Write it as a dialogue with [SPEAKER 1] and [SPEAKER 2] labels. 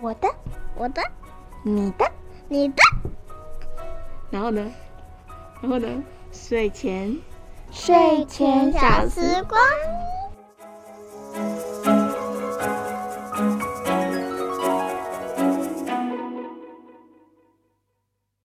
[SPEAKER 1] 我的我的
[SPEAKER 2] 你的
[SPEAKER 1] 你的。
[SPEAKER 3] 然后呢？然后呢？睡前。
[SPEAKER 2] 睡前小
[SPEAKER 1] 时光。